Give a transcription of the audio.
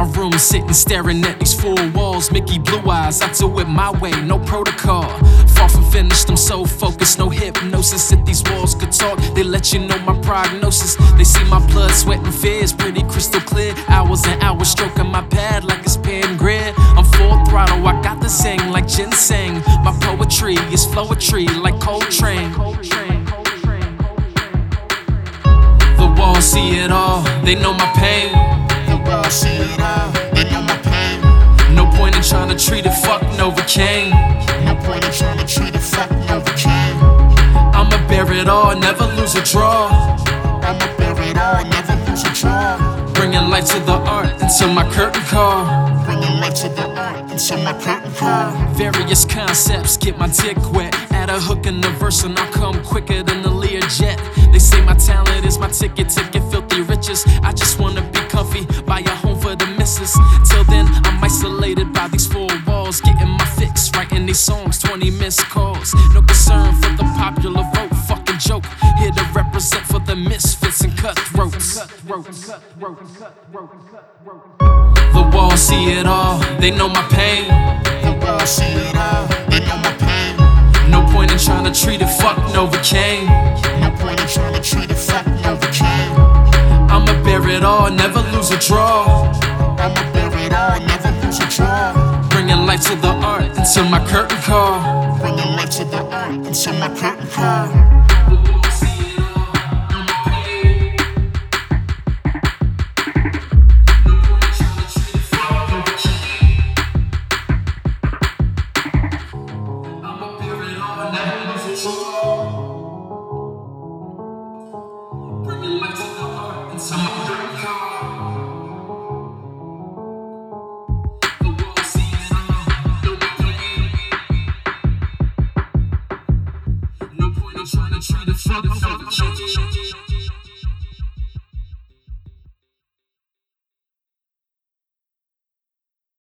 room, sitting staring at these four walls. Mickey blue eyes, I do it my way, no protocol. Far from finished, I'm so focused, no hypnosis. If these walls could talk, they let you know my prognosis. They see my blood, sweat, and fears, pretty crystal clear. Hours and hours stroking my pad like it's pen grid. I'm full throttle, I got the sing like ginseng. My poetry is flowetry like Coltrane. The walls see it all, they know my pain. The see it all, never lose a draw. I'ma bear it all, never lose a draw. Bringing light to the art until my curtain call. Bringing light to the art until my curtain call. Various concepts get my dick wet. Add a hook in the verse and I'll come quicker than the Learjet. They say my talent is my ticket to get filthy riches. I just wanna be comfy, buy a home for the missus. Till then, I'm isolated by these four walls. Getting my fix, writing these songs, 20 missed calls. No concern for the popular the misfits and cutthroats. The walls see it all, they know my pain. The walls see it all, they know my pain. No point in trying to treat it, fuck Novocaine. No point in trying to treat it, fuck Novocaine. I'ma bear it all, never lose a draw. I'ma bear it all, never lose a draw. Bringing light to the art until my curtain call. Bringing light to the art until my curtain call. Light to the art until my curtain call. The world sees no pain. No point in trying to treat it, fuck, fuck, fuck.